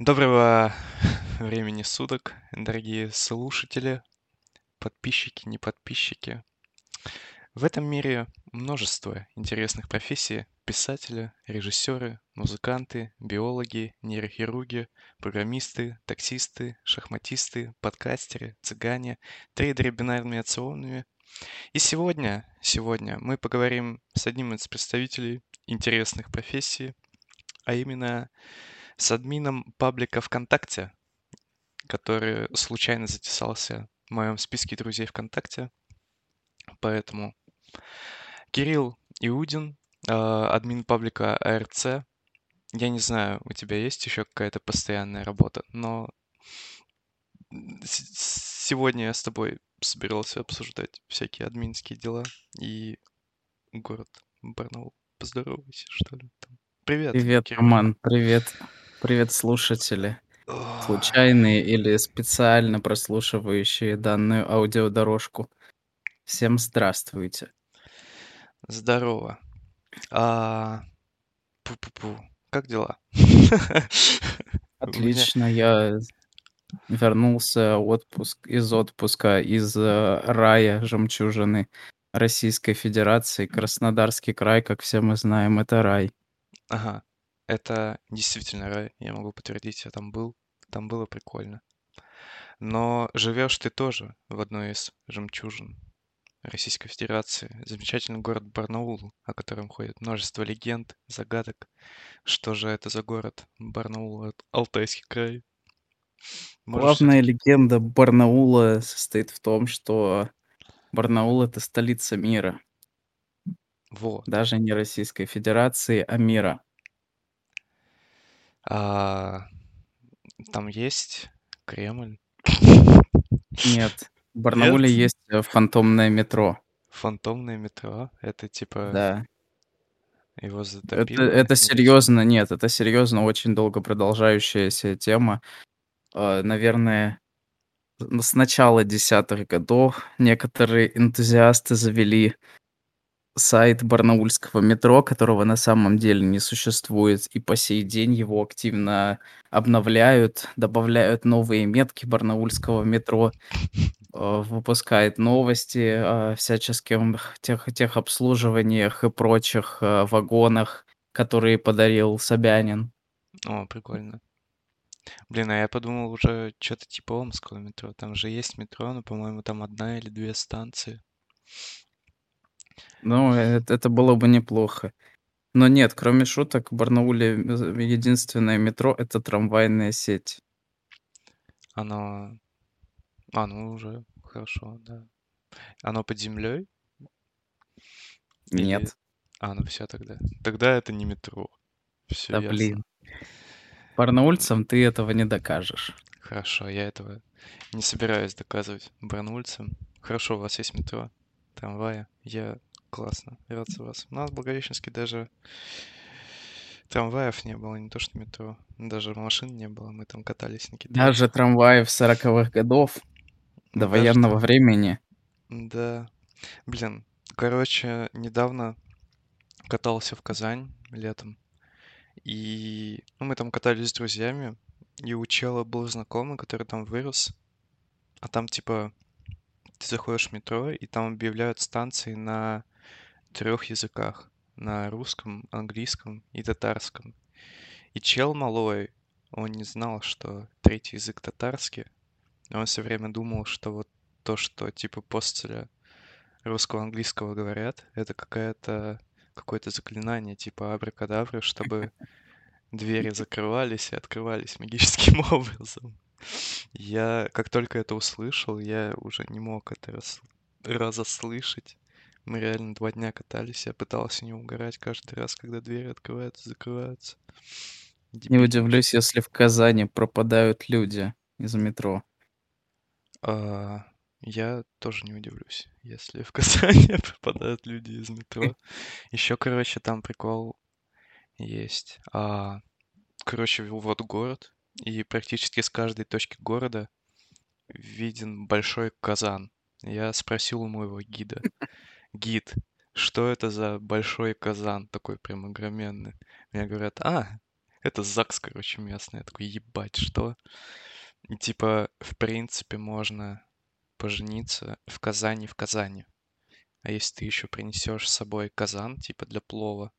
Доброго времени суток, дорогие слушатели, подписчики, не подписчики. В этом мире множество интересных профессий. Писатели, режиссеры, музыканты, биологи, нейрохирурги, программисты, таксисты, шахматисты, подкастеры, цыгане, трейдеры бинарными опционами. И сегодня, сегодня мы поговорим с одним из представителей интересных профессий, а именно с админом паблика ВКонтакте, который случайно затесался в моем списке друзей ВКонтакте. Поэтому Кирилл Иудин, э, админ паблика АРЦ. Я не знаю, у тебя есть еще какая-то постоянная работа, но сегодня я с тобой собирался обсуждать всякие админские дела и город Барнаул. Поздоровайся, что ли. Там. Привет. Привет, Кирилл. Роман, привет. Привет, слушатели. Случайные или специально прослушивающие данную аудиодорожку. Всем здравствуйте. Здорово. А... Пу-пу-пу. Как дела? Отлично, я вернулся отпуск из отпуска из э, рая жемчужины Российской Федерации. Краснодарский край, как все мы знаем, это рай. Ага. Это действительно рай. Я могу подтвердить, я там был. Там было прикольно. Но живешь ты тоже в одной из жемчужин Российской Федерации. Замечательный город Барнаул, о котором ходит множество легенд, загадок. Что же это за город? Барнаул, Алтайский край. Можешь Главная легенда Барнаула состоит в том, что Барнаул — это столица мира. Вот. Даже не Российской Федерации, а мира. А, там есть Кремль? Нет. В Барнауле Нет? есть э, фантомное метро. Фантомное метро? Это типа Да. его Это, затопило? это что? серьезно, нет, это серьезно очень долго продолжающаяся тема. Э, Наверное, с начала десятых годов некоторые энтузиасты завели сайт барнаульского метро, которого на самом деле не существует, и по сей день его активно обновляют, добавляют новые метки барнаульского метро, э, выпускает новости о всяческом тех, техобслуживаниях и прочих э, вагонах, которые подарил Собянин. О, прикольно. Блин, а я подумал уже что-то типа Омского метро. Там же есть метро, но, по-моему, там одна или две станции. Ну, это, это было бы неплохо. Но нет, кроме шуток, в Барнауле э, единственное метро — это трамвайная сеть. Оно... А, ну уже хорошо, да. Оно под землей? Или... Нет. А, ну все тогда. Тогда это не метро. Все Да ясно. блин. Барнаульцам ты этого не докажешь. Хорошо, я этого не собираюсь доказывать барнаульцам. Хорошо, у вас есть метро, трамваи. Я классно, рад за вас. У нас в Благовещенске даже трамваев не было, не то что метро. Даже машин не было, мы там катались на кидалке. Даже трамваи в сороковых годов, до Даже военного там- времени. Да. Блин, короче, недавно катался в Казань летом. И ну, мы там катались с друзьями, и у чела был знакомый, который там вырос. А там типа ты заходишь в метро, и там объявляют станции на трех языках. На русском, английском и татарском. И чел малой, он не знал, что третий язык татарский. Он все время думал, что вот то, что типа после русского английского говорят, это какая-то какое-то заклинание типа абракадабры, чтобы двери закрывались и открывались магическим образом. Я, как только это услышал, я уже не мог это раз, разослышать. Мы реально два дня катались, я пытался не угорать каждый раз, когда двери открываются, закрываются. Не Дебильно удивлюсь, если в Казани пропадают люди из метро. А, я тоже не удивлюсь, если в Казани пропадают люди из метро. Еще, короче, там прикол есть. А, короче, вот город, и практически с каждой точки города виден большой казан. Я спросил у моего гида, гид, что это за большой казан такой прям огроменный? Мне говорят, а, Это ЗАГС, короче, местный. Я такой, ебать, что? И типа, в принципе, можно пожениться в Казани в Казани. А если ты еще принесешь с собой казан, типа для плова,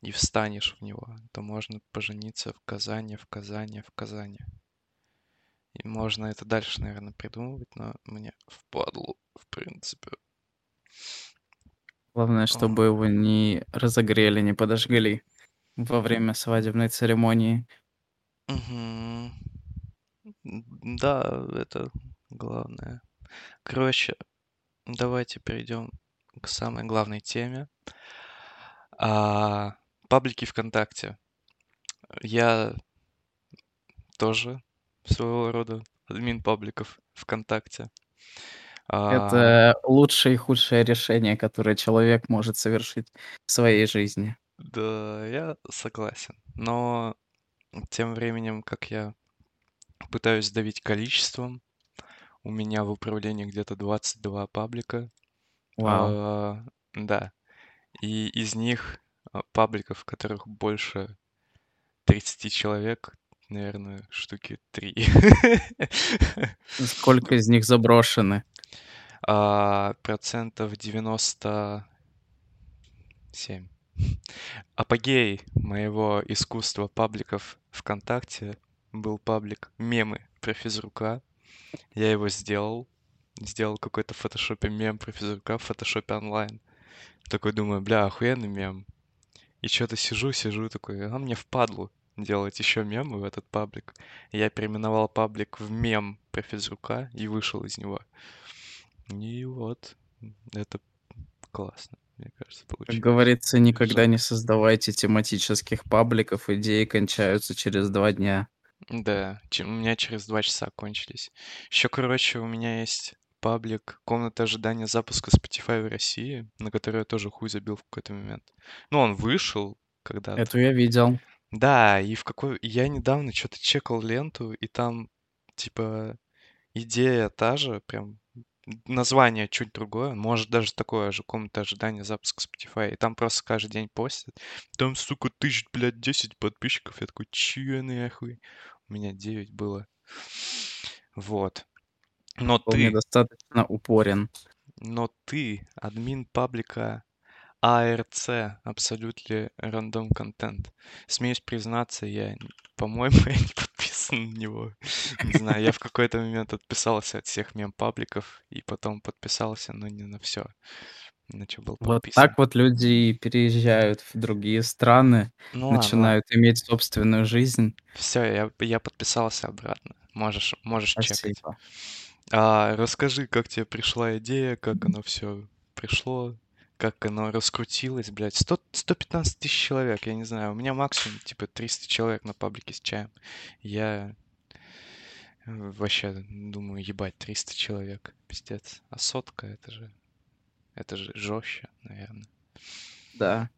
и встанешь в него, то можно пожениться в Казани, в Казани, в Казани. И можно это дальше, наверное, придумывать, но мне впадлу, в принципе. Главное, чтобы его не разогрели, не подожгли во время свадебной церемонии. Мгм. Да, это главное. Короче, давайте перейдем к самой главной теме. А, паблики ВКонтакте. Я тоже своего рода админ пабликов ВКонтакте. А, Это лучшее и худшее решение, которое человек может совершить в своей жизни. да, я согласен. Но тем временем, как я пытаюсь давить количеством, у меня в управлении где-то 22 паблика. Вау. А, да. И из них а, пабликов, в которых больше 30 человек, наверное, штуки 3. Сколько из них заброшены? А, процентов 97. Апогей моего искусства пабликов ВКонтакте был паблик «Мемы про физрука». Я его сделал. Сделал какой-то в фотошопе мем про физрука в фотошопе онлайн. Такой думаю, бля, охуенный мем. И что-то сижу, сижу такой, а мне впадлу делать еще мемы в этот паблик. Я переименовал паблик в мем про физрука и вышел из него. И вот, это классно, мне кажется, Как получилось. говорится, никогда Жалко. не создавайте тематических пабликов, идеи кончаются через два дня. Да, у меня через два часа кончились. Еще, короче, у меня есть паблик «Комната ожидания запуска Spotify в России», на который я тоже хуй забил в какой-то момент. Ну, он вышел когда-то. Эту я видел. Да, и в какой... Я недавно что-то чекал ленту, и там, типа, идея та же, прям название чуть другое, может даже такое же, комната ожидания запуска Spotify, и там просто каждый день постят. Там, сука, тысяч, блядь, 10 подписчиков. Я такой, че нахуй? У меня 9 было. Вот. Но Был ты, недостаточно упорен. но ты админ паблика ARC, Absolutely Random Content. Смеюсь признаться, я, по-моему, я не подписан на него. Не знаю, я в какой-то момент отписался от всех мем-пабликов и потом подписался, но не на все, на что был Вот подписан. так вот люди переезжают в другие страны, Ну ладно, ладно. начинают иметь собственную жизнь. Все, я, я подписался обратно. Можешь, можешь чекать. Спасибо. А, расскажи, как тебе пришла идея, как оно все пришло, как оно раскрутилось, блядь. 100, 115 тысяч человек, я не знаю. У меня максимум, типа, 300 человек на паблике с чаем. Я э, вообще думаю, ебать, 300 человек, пиздец. А сотка, это же, это же жестче, наверное. Да.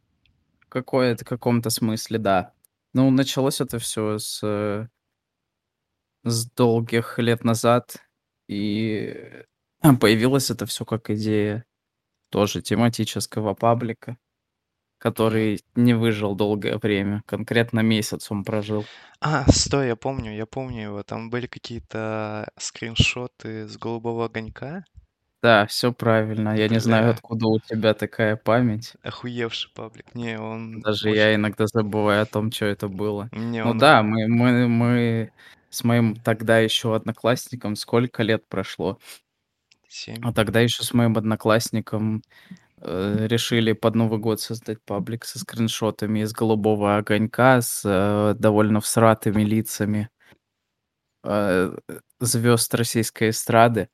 В какой-то каком-то смысле, да. Ну, началось это все с, э, с долгих лет назад, и э, появилось это все как идея тоже тематического паблика, который не выжил долгое время. Конкретно месяц он прожил. А, стой, я помню, я помню его. Там были какие-то скриншоты с голубого огонька. Да, все правильно. Я не знаю, Бля, откуда у тебя такая память. охуевший паблик. Не, он Даже очень... я иногда забываю о том, что это было. Не, Ну он да, мы мы мы с моим тогда еще одноклассником сколько лет прошло? 7. А тогда еще с моим одноклассником, э, решили под Новый год создать паблик со скриншотами из "Голубого огонька", с, э, довольно всратыми лицами, э, звезд российской эстрады.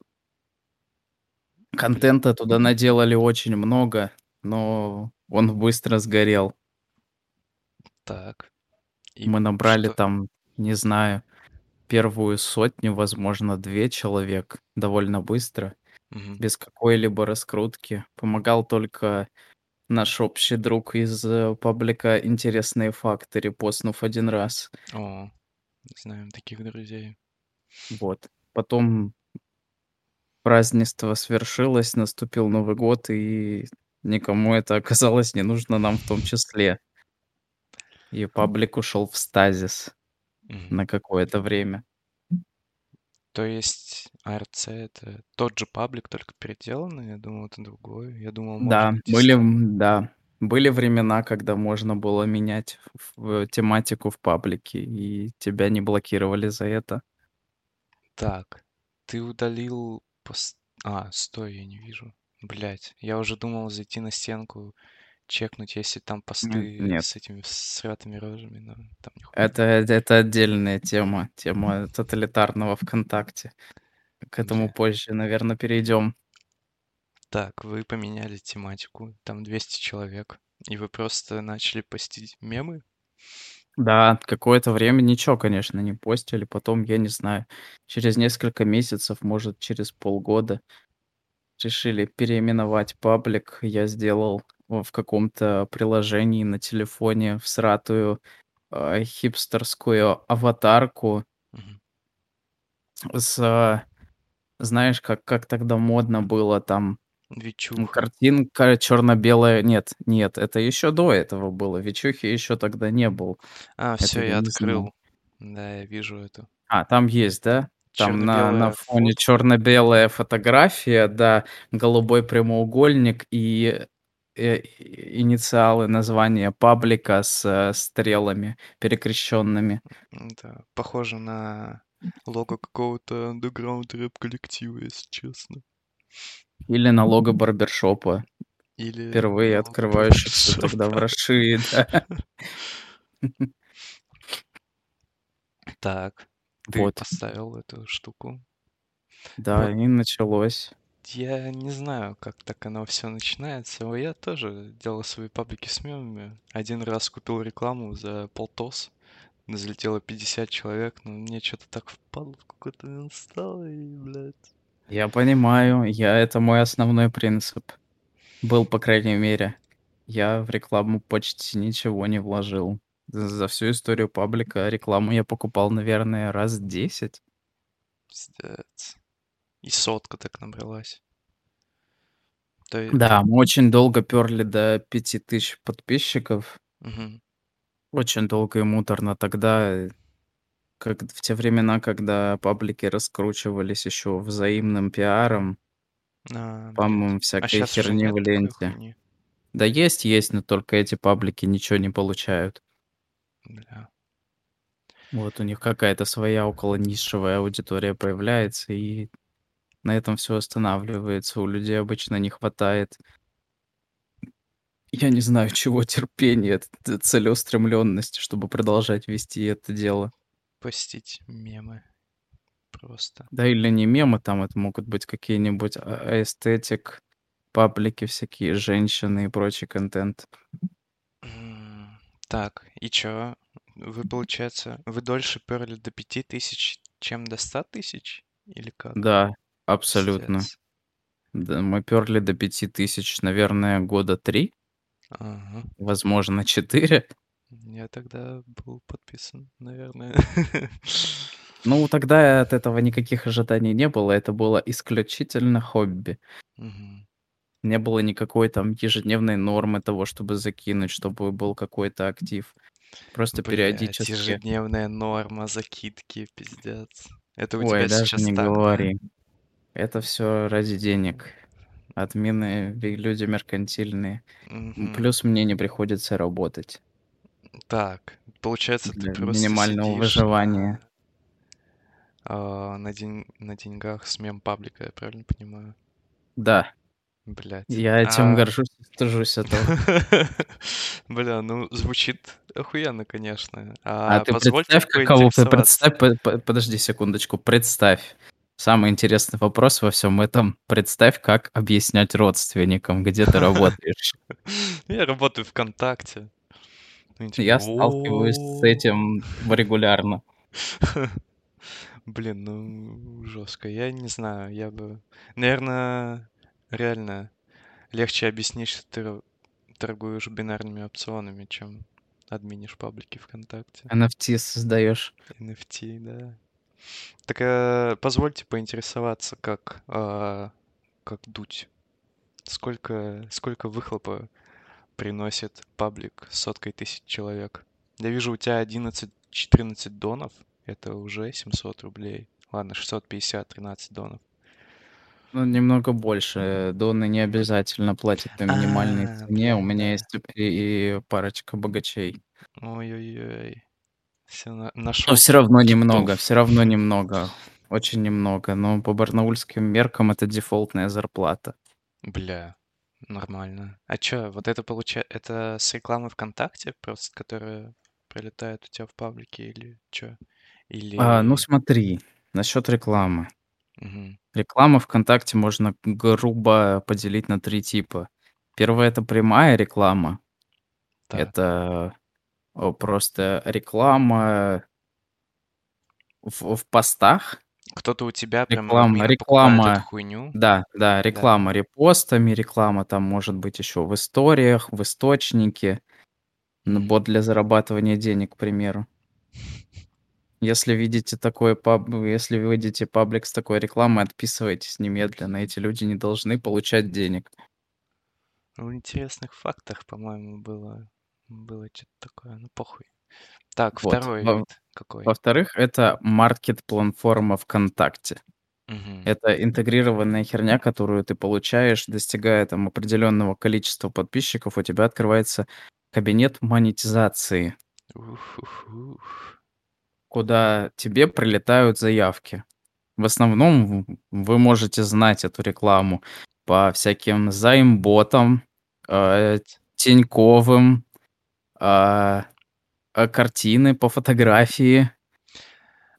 Контента туда наделали очень много, но он быстро сгорел. Так. И Мы набрали что? там, не знаю, первую сотню, возможно, 2 человек довольно быстро, Мгм. без какой-либо раскрутки. Помогал только наш общий друг из, э, паблика "Интересные факты", репостнув один раз. О, знаем таких друзей. Вот. Потом празднество свершилось, наступил Новый год, и никому это оказалось не нужно, нам в том числе. и паблик ушел в стазис Мгм. на какое-то время. То есть ARC это тот же паблик, только переделанный? Я думал, это другой. Я думал, Да, можно были, тестовать. м, да, были времена, когда можно было менять ф в тематику в паблике, и тебя не блокировали за это. Так, ты удалил пост... А, стой, я не вижу. Блять, я уже думал зайти на стенку, чекнуть, если там посты нет. с этими сратыми рожами, но там нихуя. Это это отдельная тема, тема тоталитарного "ВКонтакте". К этому Бля. позже, наверно, перейдем. Так, вы поменяли тематику, там 200 человек, и вы просто начали постить мемы? Да, какое-то время ничего, конечно, не постили. Потом, я не знаю, через несколько месяцев, может, через полгода решили переименовать паблик. Я сделал в в каком-то приложении на телефоне всратую, а, хипстерскую аватарку. С знаешь, как как тогда модно было там, м, Вичуха. картинка черно-белая Нет, нет, это еще до этого было. Вичухи еще тогда не был. А, Это всё, я открыл. Да, я вижу эту. А, там есть, да? Там на на фоне черно-белая фотография, да, голубой прямоугольник и, э, инициалы названия паблика с стрелами перекрещенными. М-да, похоже на лого какого-то андеграунд рэп-коллектива, если честно. Или на лого барбершопа, Или впервые открывающихся тогда в. Раши, да. Так, ты Вот. поставил эту штуку. Да, Вот и началось. Я не знаю, как так оно всё начинается. Но я тоже делал свои паблики с мемами. Один раз купил рекламу за полтос, залетело 50 человек, но мне чё-то так впадлу в какой-то момент стало и, блядь. Я понимаю, я это мой основной принцип. Был, по крайней мере. Я в рекламу почти ничего не вложил. За всю историю паблика рекламу я покупал, наверное, раз 10. Пиздец. И сотка так набралась. То Да, мы очень долго пёрли до 5000 подписчиков. Мгм. Очень долго и муторно. Тогда, как в те времена, когда паблики раскручивались ещё взаимным пиаром А, спамом А всякой уже херни в ленте. хуйни? Да есть есть, но только эти паблики ничего не получают. Бля. Вот у них какая-то своя околонишевая аудитория появляется, и на этом всё останавливается. У людей обычно не хватает я не знаю чего, терпения, т целеустремлённости, чтобы продолжать вести это дело. Постить мемы. Просто. Да или не мемы, там это могут быть какие-нибудь а эстетик паблики, всякие женщины и прочий контент. Так, и чё? Вы, получается, вы дольше пёрли до 5000, чем до 100 000? Или как? Да, абсолютно. Пиздец. Да, мы пёрли до 5000, наверное, года 3. Ага. Возможно, 4. Я тогда был подписан, наверное. Ну, тогда от этого никаких ожиданий не было. Это было исключительно хобби. Мгм. Не было никакой там ежедневной нормы того, чтобы закинуть, чтобы был какой-то актив. Просто Блядь, периодически ежедневная норма закидки, пиздец. Это у Ой, тебя даже сейчас не так, да? Это всё ради денег. Админы люди меркантильные. Мгм. плюс мне не приходится работать. Так, получается, ты Для просто минимального сидишь выживания. на на день на деньгах с мем-паблика, я правильно понимаю? Да. Блядь. Я этим А горжусь и стыжусь этого. Бля, ну звучит охуенно, конечно. А А ты представь, каково представь, подожди секундочку, представь. Самый интересный вопрос во всём этом. Представь, как объяснять родственникам, где ты работаешь. Я работаю ВКонтакте. Типа: Я сталкиваюсь с этим регулярно. Блин, ну жёстко. Я не знаю, я бы, наверно, реально легче объяснить, что ты торгуешь бинарными опционами, чем админишь паблики ВКонтакте. NFT создаёшь. NFT, да. Так, а, позвольте поинтересоваться, как, а, как дуть? Сколько сколько выхлопа приносит паблик с соткой тысяч человек? Я вижу, у тебя 11-14 донов. Это уже 700 рублей. Ладно, 650, 13 донов. Ну, немного больше. Доны не обязательно платят по минимальной А, цене. У меня есть и, и парочка богачей. Ой-ой-ой. Все Но нашел все равно немного, все равно немного. Очень немного. Но по барнаульским меркам это дефолтная зарплата. Бля, нормально. А чё, вот это получается, это с рекламы ВКонтакте просто, которая прилетает у тебя в паблике или чё? А, ну Или... смотри, насчет рекламы. Мгм. Реклама ВКонтакте можно грубо поделить на три типа. Первое это прямая реклама. Так, Это просто реклама в, в постах. кто-то у тебя прям Реклама, реклама, хуйню? да, да, Да. реклама репостами, реклама там может быть еще в историях, в источнике, бот для зарабатывания денег, к примеру. Если видите такой паб, если вы видите паблик с такой рекламой, отписывайтесь немедленно. Эти люди не должны получать денег. В интересных фактах, по-моему, было, было что-то такое. Ну, похуй. Так, Вот. второй Во- вид какой? Во-вторых, это маркет-платформа ВКонтакте. Мгм. Это интегрированная херня, которую ты получаешь, достигая там определенного количества подписчиков, у тебя открывается кабинет монетизации, ух, ух. куда тебе прилетают заявки. В основном вы можете знать эту рекламу по всяким займботам, э. Тиньковым, а, а, картины по фотографии,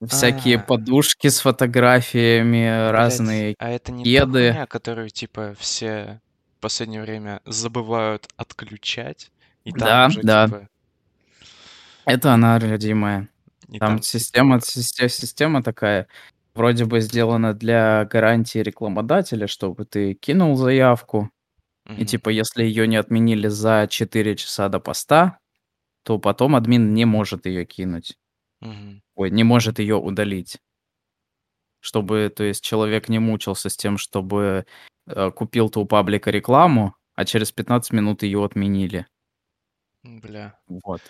всякие А, подушки с фотографиями, блядь, разные а это не та кеды. хуйня, которую, типа, все в последнее время забывают отключать, и там Да, уже, да, типа, это она, родимая. и Там там, система, типа, систе- система такая, вроде бы сделана для гарантии рекламодателя, чтобы ты кинул заявку, и мгм, типа если ее не отменили за 4 часа до поста, то потом админ не может ее кинуть. мгм. Ой, не может ее удалить. Чтобы, то есть, человек не мучился с тем, чтобы э, купил ты у паблика рекламу, а через 15 минут ее отменили. Бля. Вот.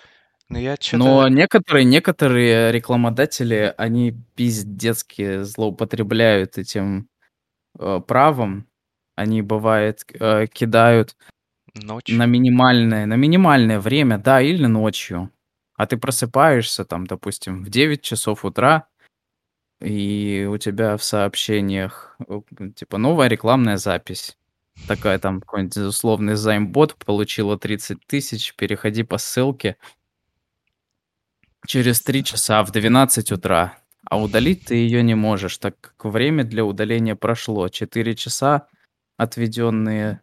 Ну, я Но некоторые, некоторые рекламодатели, они пиздецки злоупотребляют этим э, правом. Они, бывает, э, кидают на минимальное, на минимальное время, да, или ночью. А ты просыпаешься там, допустим, в 9 часов утра, и у тебя в сообщениях э, типа новая рекламная запись. Такая там какой-нибудь условный займбот получила 30 тысяч, переходи по ссылке через 3 Пизда. часа в 12 утра. А удалить ты ее не можешь, так как время для удаления прошло. 4 часа, отведенные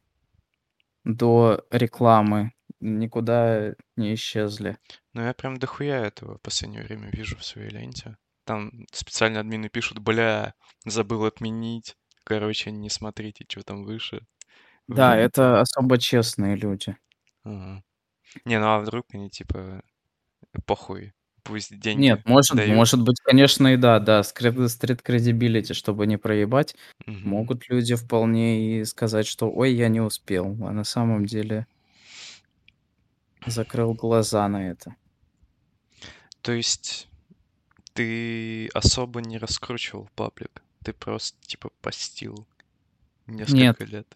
до рекламы, никуда не исчезли. Ну, я прям дохуя этого в последнее время вижу в своей ленте. Там специально админы пишут, бля, забыл отменить. Короче, не смотрите, что там выше Да, ленте. это особо честные люди. Ага. Не, ну а вдруг они типа похуй, пусть Нет, деньги может, дают. может быть, конечно, и да, да, стрит кредибилити, чтобы не проебать, Мгм. могут люди вполне и сказать, что ой, я не успел, а на самом деле закрыл глаза на это. То есть ты особо не раскручивал паблик, ты просто типа постил Нет, несколько лет.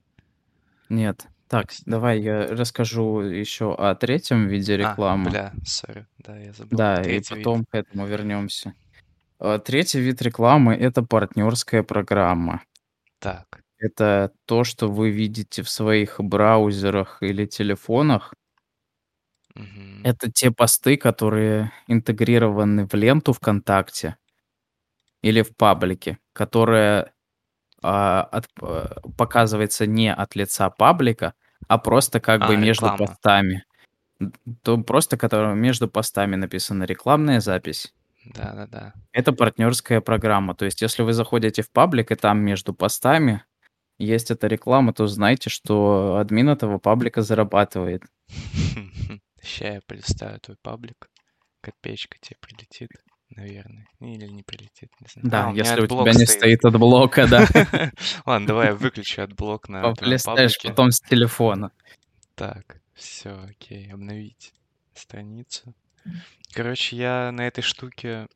нет. Так, давай я расскажу еще о третьем виде А, рекламы. бля, сори, да, я забыл. Да, и Третий вид. потом к этому вернемся. А, Третий вид рекламы это партнерская программа. Так. Это то, что вы видите в своих браузерах или телефонах. Мгм. Это те посты, которые интегрированы в ленту ВКонтакте или в паблике, которая от- э, показывается не от лица паблика, а просто как бы А, между реклама. постами. То просто, которая между постами написана рекламная запись. Да-да-да. Это партнерская программа. То есть, если вы заходите в паблик, и там между постами есть эта реклама, то знайте, что админ этого паблика зарабатывает. Ща я полистаю твой паблик. Копеечка тебе прилетит, наверное. Или не прилетит, не знаю. Да, А, если у тебя не стоит. AdBlock а, да. Ладно, давай я выключу AdBlock на твоем Полистаешь паблике. потом с телефона. Так, все, окей, обновить страницу. Короче, я на этой штуке,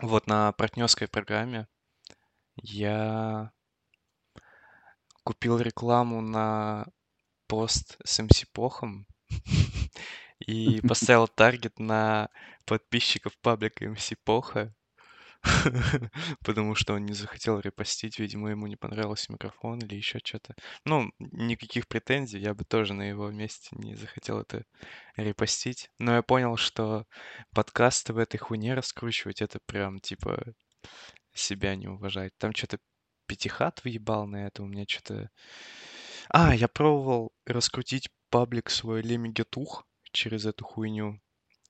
вот на партнерской программе, я купил рекламу на пост с МС Похом и поставил таргет на подписчиков паблика МС Поха, потому что он не захотел репостить, видимо, ему не понравился микрофон или еще что-то. Ну, никаких претензий, я бы тоже на его месте не захотел это репостить. Но я понял, что подкасты в этой хуйне раскручивать, это прям, типа, себя не уважать. Там что-то пятихат въебал на это, у меня что-то... А, я пробовал раскрутить паблик свой Лемигетух через эту хуйню.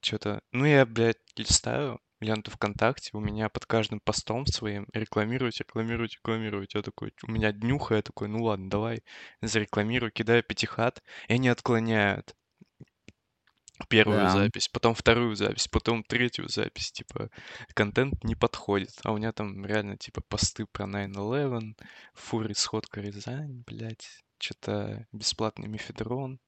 Что-то... Ну, я, блядь, листаю ленту ВКонтакте, у меня под каждым постом своим рекламируйте, рекламируйте, рекламируйте. Я такой, у меня днюха, я такой, ну ладно, давай зарекламирую, кидаю пятихат, и они отклоняют первую Да. запись, потом вторую запись, потом третью запись, типа, контент не подходит, а у меня там реально, типа, посты про 9-11, фури сходка Рязань, блядь, что-то бесплатный мефедрон,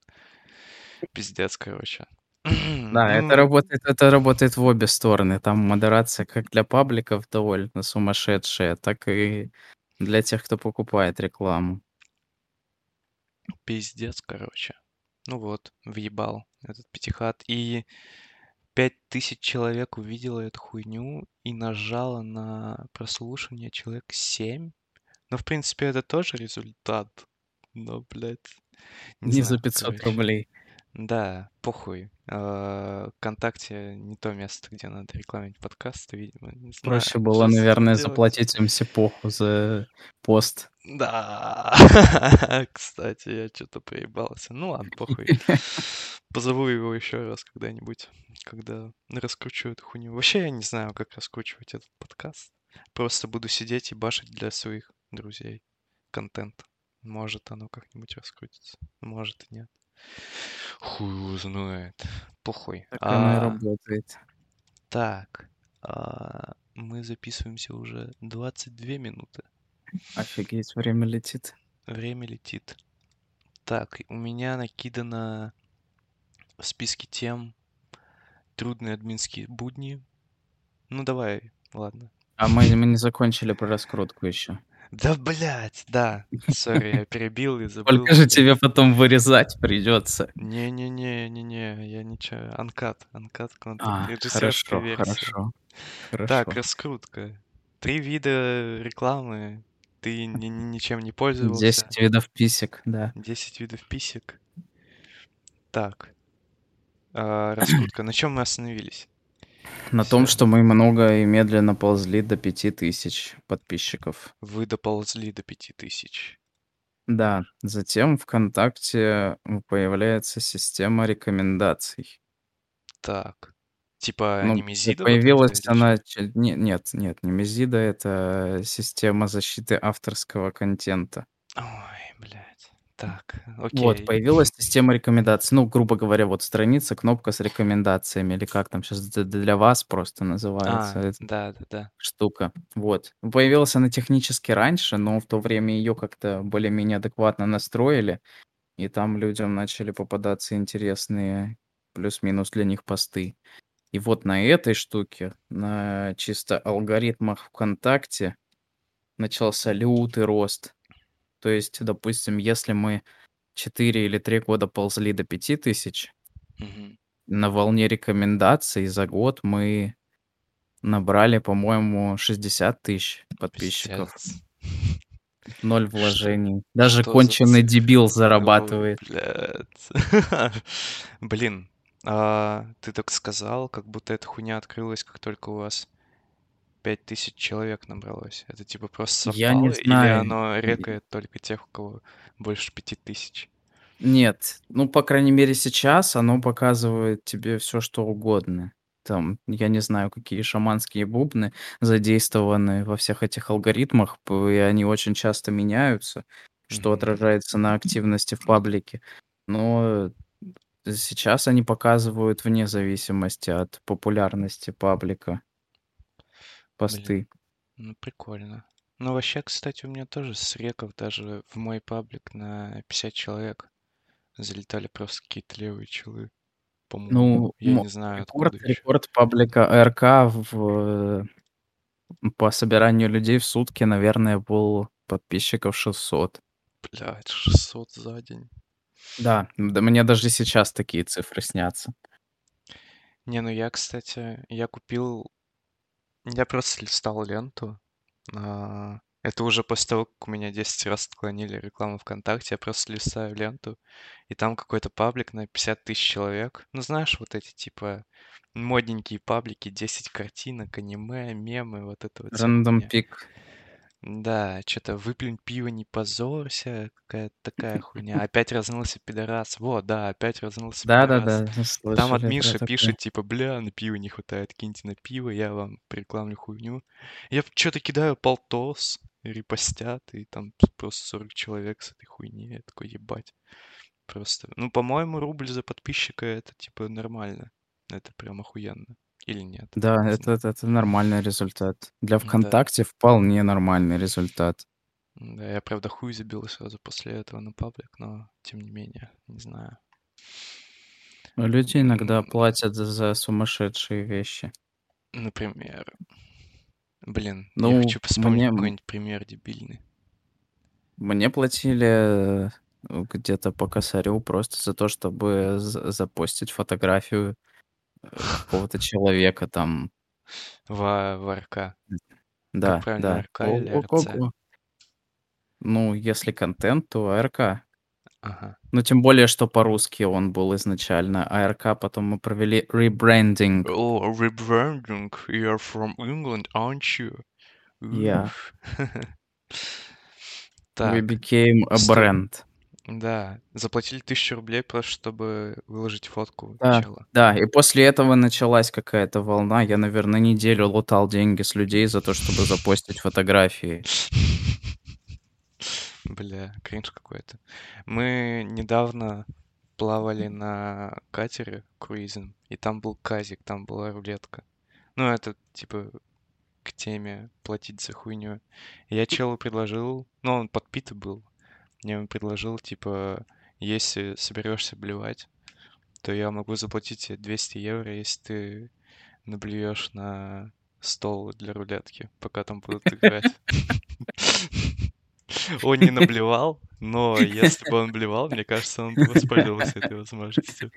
пиздец, короче. Да, это Ну, работает это работает в обе стороны. Там модерация как для пабликов довольно сумасшедшая, так и для тех, кто покупает рекламу. пиздец, короче. Ну вот, въебал этот пятихат. И пять тысяч человек увидело эту хуйню и нажало на прослушивание человек 7. Ну, в принципе, это тоже результат. Но, блядь, не Не за знаю, 500 короче. рублей. Да, похуй. А, ВКонтакте не то место, где надо рекламировать подкасты, видимо. Не знаю, Проще было, наверное, делать. заплатить МС Поху за пост. Да, кстати, я что-то проебался. Ну ладно, похуй. Позову его еще раз когда-нибудь, когда раскручу эту хуйню. Вообще я не знаю, как раскручивать этот подкаст. Просто буду сидеть и башить для своих друзей контент. Может оно как-нибудь раскрутится, может и нет. Хуй узнает. Похуй. Так оно и А, работает. так, а, мы записываемся уже 22 минуты. Офигеть, время летит. Время летит. Так, у меня накидано в списке тем трудные админские будни. Ну давай, ладно. А мы мы не закончили про раскрутку еще. Да, блядь, да. Сори, я перебил и забыл. Сколько же тебе потом вырезать придется? Не-не-не-не-не, я ничего. Анкат, анкат. А, хорошо, версия. хорошо. Так, раскрутка. Три вида рекламы. Ты ни- ни- ничем не пользовался. 10 видов писек, да. 10 видов писек. Так. А, раскрутка. На чем мы остановились? На том, Всё. что мы много и медленно ползли до 5000 подписчиков. Вы доползли до 5000. Да, затем ВКонтакте появляется система рекомендаций. Так. Типа Ну, Немезида вот появилась или она... не- Нет, нет, не Мезида, это система защиты авторского контента. Ой, блядь. Так, Вот, окей. появилась система рекомендаций. Ну, грубо говоря, вот страница, кнопка с рекомендациями, или как там сейчас для вас просто называется А, эта да-да-да. штука. Вот. Появилась она технически раньше, но в то время ее как-то более-менее адекватно настроили, и там людям начали попадаться интересные плюс-минус для них посты. И вот на этой штуке, на чисто алгоритмах ВКонтакте начался лютый рост. То есть, допустим, если мы 4 или 3 года ползли до 5000, Мгм. на волне рекомендаций за год мы набрали, по-моему, 60 тысяч подписчиков. Пиздец. Ноль вложений. Даже Что за конченый цифры дебил зарабатывает. блядь. Блин, а, ты так сказал, как будто эта хуйня открылась, как только у вас 5000 человек набралось. Это типа просто Я не совпало? Или знаю. оно рекает только тех, у кого больше 5000? Нет, ну, по крайней мере, сейчас оно показывает тебе все, что угодно. Там, я не знаю, какие шаманские бубны задействованы во всех этих алгоритмах, и они очень часто меняются, что Мгм. отражается на активности в паблике. Но сейчас они показывают вне зависимости от популярности паблика посты. Ну, прикольно. Ну, вообще, кстати, у меня тоже с реков даже в мой паблик на 50 человек залетали просто какие-то левые челы. по-моему. Ну, Я мо не знаю, рекорд откуда еще. рекорд паблика АРК в по собиранию людей в сутки, наверное, был подписчиков 600. Блядь, 600 за день. Да, да мне даже сейчас такие цифры снятся. Не, ну я, кстати, я купил... Я просто листал ленту. а, Это уже после того, как у меня 10 раз отклонили рекламу ВКонтакте, я просто листаю ленту, и там какой-то паблик на 50 тысяч человек. Ну, знаешь, вот эти, типа, модненькие паблики, 10 картинок, аниме, мемы, вот это вот вся хуйня. пик. Да, что-то выплюнь пиво, не позорься, какая-то такая хуйня. Опять разнылся пидорас. Вот, да, опять разнылся пидорас. Да-да-да, Там слышали про админша такое. пишет, типа, бля, на пиво не хватает, киньте на пиво, я вам рекламлю хуйню. Я что-то кидаю полтос, репостят, и там просто 40 человек с этой хуйни. Я такой, ебать. Просто, ну, по-моему, рубль за подписчика это, типа, нормально. Это прям охуенно. Или нет? Да, это это это нормальный результат. Для Да. "ВКонтакте" вполне нормальный результат. Да, я, правда, хуй забил сразу после этого на паблик, но тем не менее, не знаю. Люди иногда платят за сумасшедшие вещи. Например, блин, я Ну, хочу вспомнить мне какой-нибудь пример дебильный. мне платили, э, где-то по косарю просто за то, чтобы за запостить фотографию, какого-то человека там. В в АРК. Как Да, да. АРК или? Ого-го. Ну, если контент, то АРК. Ага. Ну, тем более, что по-русски он был изначально АРК, потом мы провели ребрендинг. О, rebranding. You're from England, aren't you? Yeah. Уф. We Так, became a сто brand. Да, заплатили 1000 рублей просто, чтобы выложить фотку Да, чела. да, и после этого началась какая-то волна. Я, наверно, неделю лутал деньги с людей за то, чтобы запостить фотографии. Бля, кринж какой-то. Мы недавно плавали на катере круизном, и там был казик, там была рулетка. Ну, это типа к теме платить за хуйню. Я челу предложил, ну, он подпитый был. Ему предложил, типа, если соберешься блевать, то я могу заплатить тебе 200 евро, если ты наблюешь на стол для рулетки, пока там будут играть. Он не наблевал, но если бы он блевал, мне кажется, он бы воспользовался этой возможностью.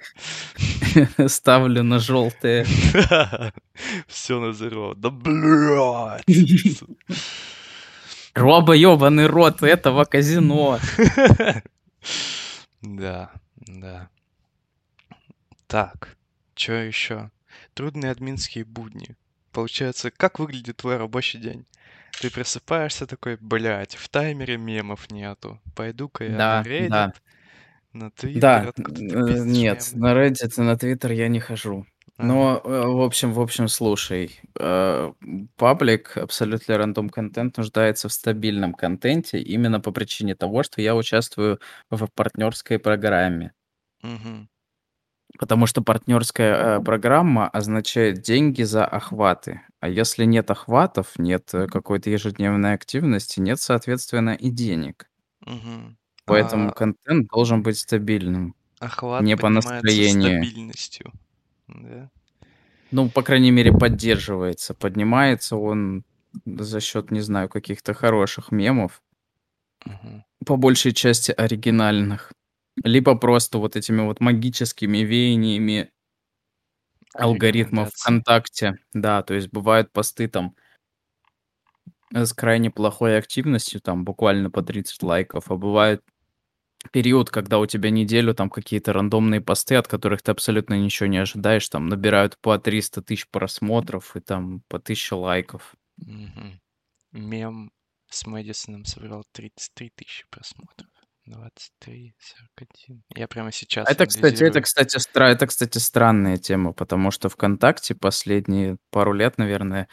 Ставлю на желтое. Все на зеро. Да блядь! Роба ёбаный рот этого казино. Да, да. Так, что еще? Трудные админские будни. Получается, как выглядит твой рабочий день? Ты просыпаешься такой, блядь, в таймере мемов нету. Пойду-ка я на Да, да. Reddit, на Twitter, Да, нет, мемы. на Reddit и на Twitter я не хожу. Э, в общем в общем, слушай, э, паблик Absolutely Random Content нуждается в стабильном контенте именно по причине того, что я участвую в партнерской программе. Мгм. Потому что партнерская, э, программа означает деньги за охваты. А если нет охватов, нет, э, какой-то ежедневной активности, нет, соответственно, и денег. Мгм. Поэтому А контент должен быть стабильным. охват Не по настроению. стабильностью, да? Ну, по крайней мере, поддерживается. Поднимается он за счет, не знаю, каких-то хороших мемов. Мгм. По большей части оригинальных. Либо просто вот этими вот магическими веяниями алгоритмов. "ВКонтакте". Да, то есть бывают посты там с крайне плохой активностью, там буквально по 30 лайков, а бывает период, когда у тебя неделю там какие-то рандомные посты, от которых ты абсолютно ничего не ожидаешь, там набирают по 300 тысяч просмотров и там по 1000 лайков. Мгм. Мем с Мэдисоном собрал 33 тысячи просмотров. 23, 41. Я прямо сейчас Это, кстати это, кстати, стра это, кстати, странная тема, потому что "ВКонтакте" последние пару лет, наверное,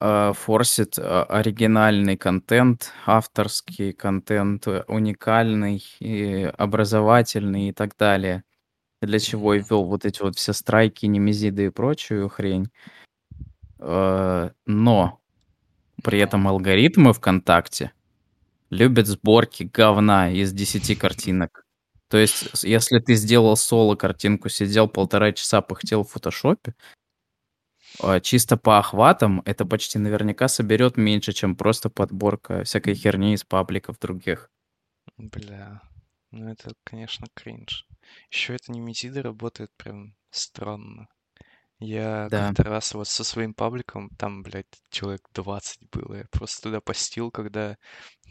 э, форсит, а, оригинальный контент, авторский контент, э, уникальный и образовательный и так далее. Для чего и ввёл вот эти вот все страйки, немезиды и прочую хрень. Э, но при этом алгоритмы "ВКонтакте" любят сборки говна из 10 картинок. То есть, если ты сделал соло-картинку, сидел 1,5 часа, пыхтел в "Фотошопе" чисто по охватам это почти наверняка соберет меньше, чем просто подборка всякой херни из пабликов других. Бля, ну это, конечно, кринж. Еще это Немезида работает прям странно. Я Да. как-то раз вот со своим пабликом, там, блядь, человек 20 было, я просто туда постил, когда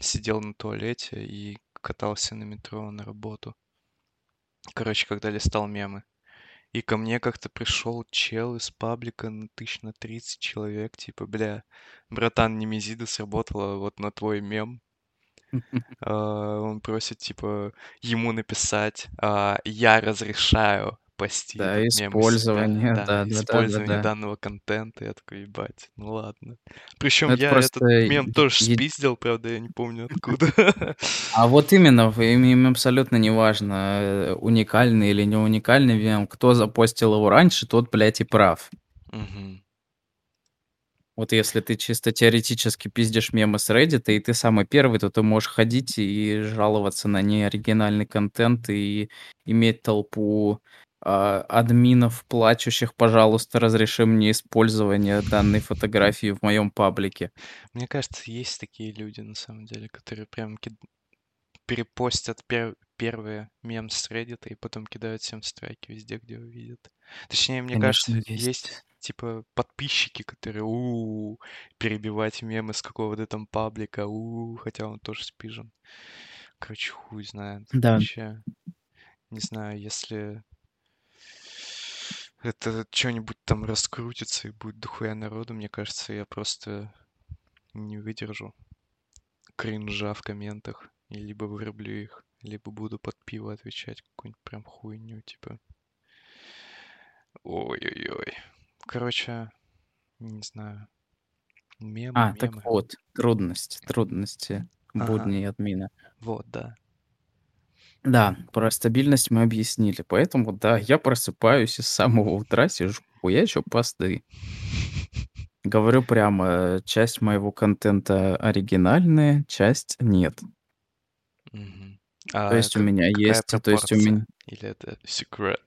сидел на туалете и катался на метро на работу. Короче, когда листал мемы. И ко мне как-то пришел чел из паблика на тысяч на 30 человек, типа, бля, братан, Немезида сработала вот на твой мем. А, Он просит, типа, ему написать, а, я разрешаю пасти Да, этот мем у себя, использование, да, использование да-да-да-да-да. данного контента. Я такой, ебать, ну ладно. Причем Ну, это я просто этот мем тоже е спиздил, правда, я не помню откуда. А вот именно, им им абсолютно неважно, э, уникальный или не уникальный мем. Кто запостил его раньше, тот, блядь, и прав. Мгм. Вот если ты чисто теоретически пиздишь мемы с "Реддита", и ты самый первый, то ты можешь ходить и жаловаться на неоригинальный контент, и иметь толпу, админов, плачущих: "Пожалуйста, разреши мне использование данной фотографии в моем паблике". Мне кажется, есть такие люди, на самом деле, которые прям кид перепостят пер первый мем с "Реддита" и потом кидают всем страйки везде, где увидят. Точнее, мне Конечно, кажется, есть, есть. типа, подписчики, которые: "У, перебивать мемы с какого-то там паблика, у". Хотя он тоже спижен. Короче, хуй знает. Да. Вообще, не знаю, если это чё-нибудь там раскрутится и будет дохуя народу, мне кажется, я просто не выдержу кринжа в комментах и либо вырублю их, либо буду под пиво отвечать какую-нибудь прям хуйню, типа. Ой-ой-ой. Короче, не знаю. Мемы, А, так мемы. вот, трудности трудности Ага. будней админа. Вот, да. Да, про стабильность мы объяснили, поэтому да, я просыпаюсь и с самого утра сижу, хуячу посты. Говорю прямо, э, часть моего контента оригинальная, часть нет. Мгм. То А есть у меня какая есть, то есть у пропорция? мен Или это секрет?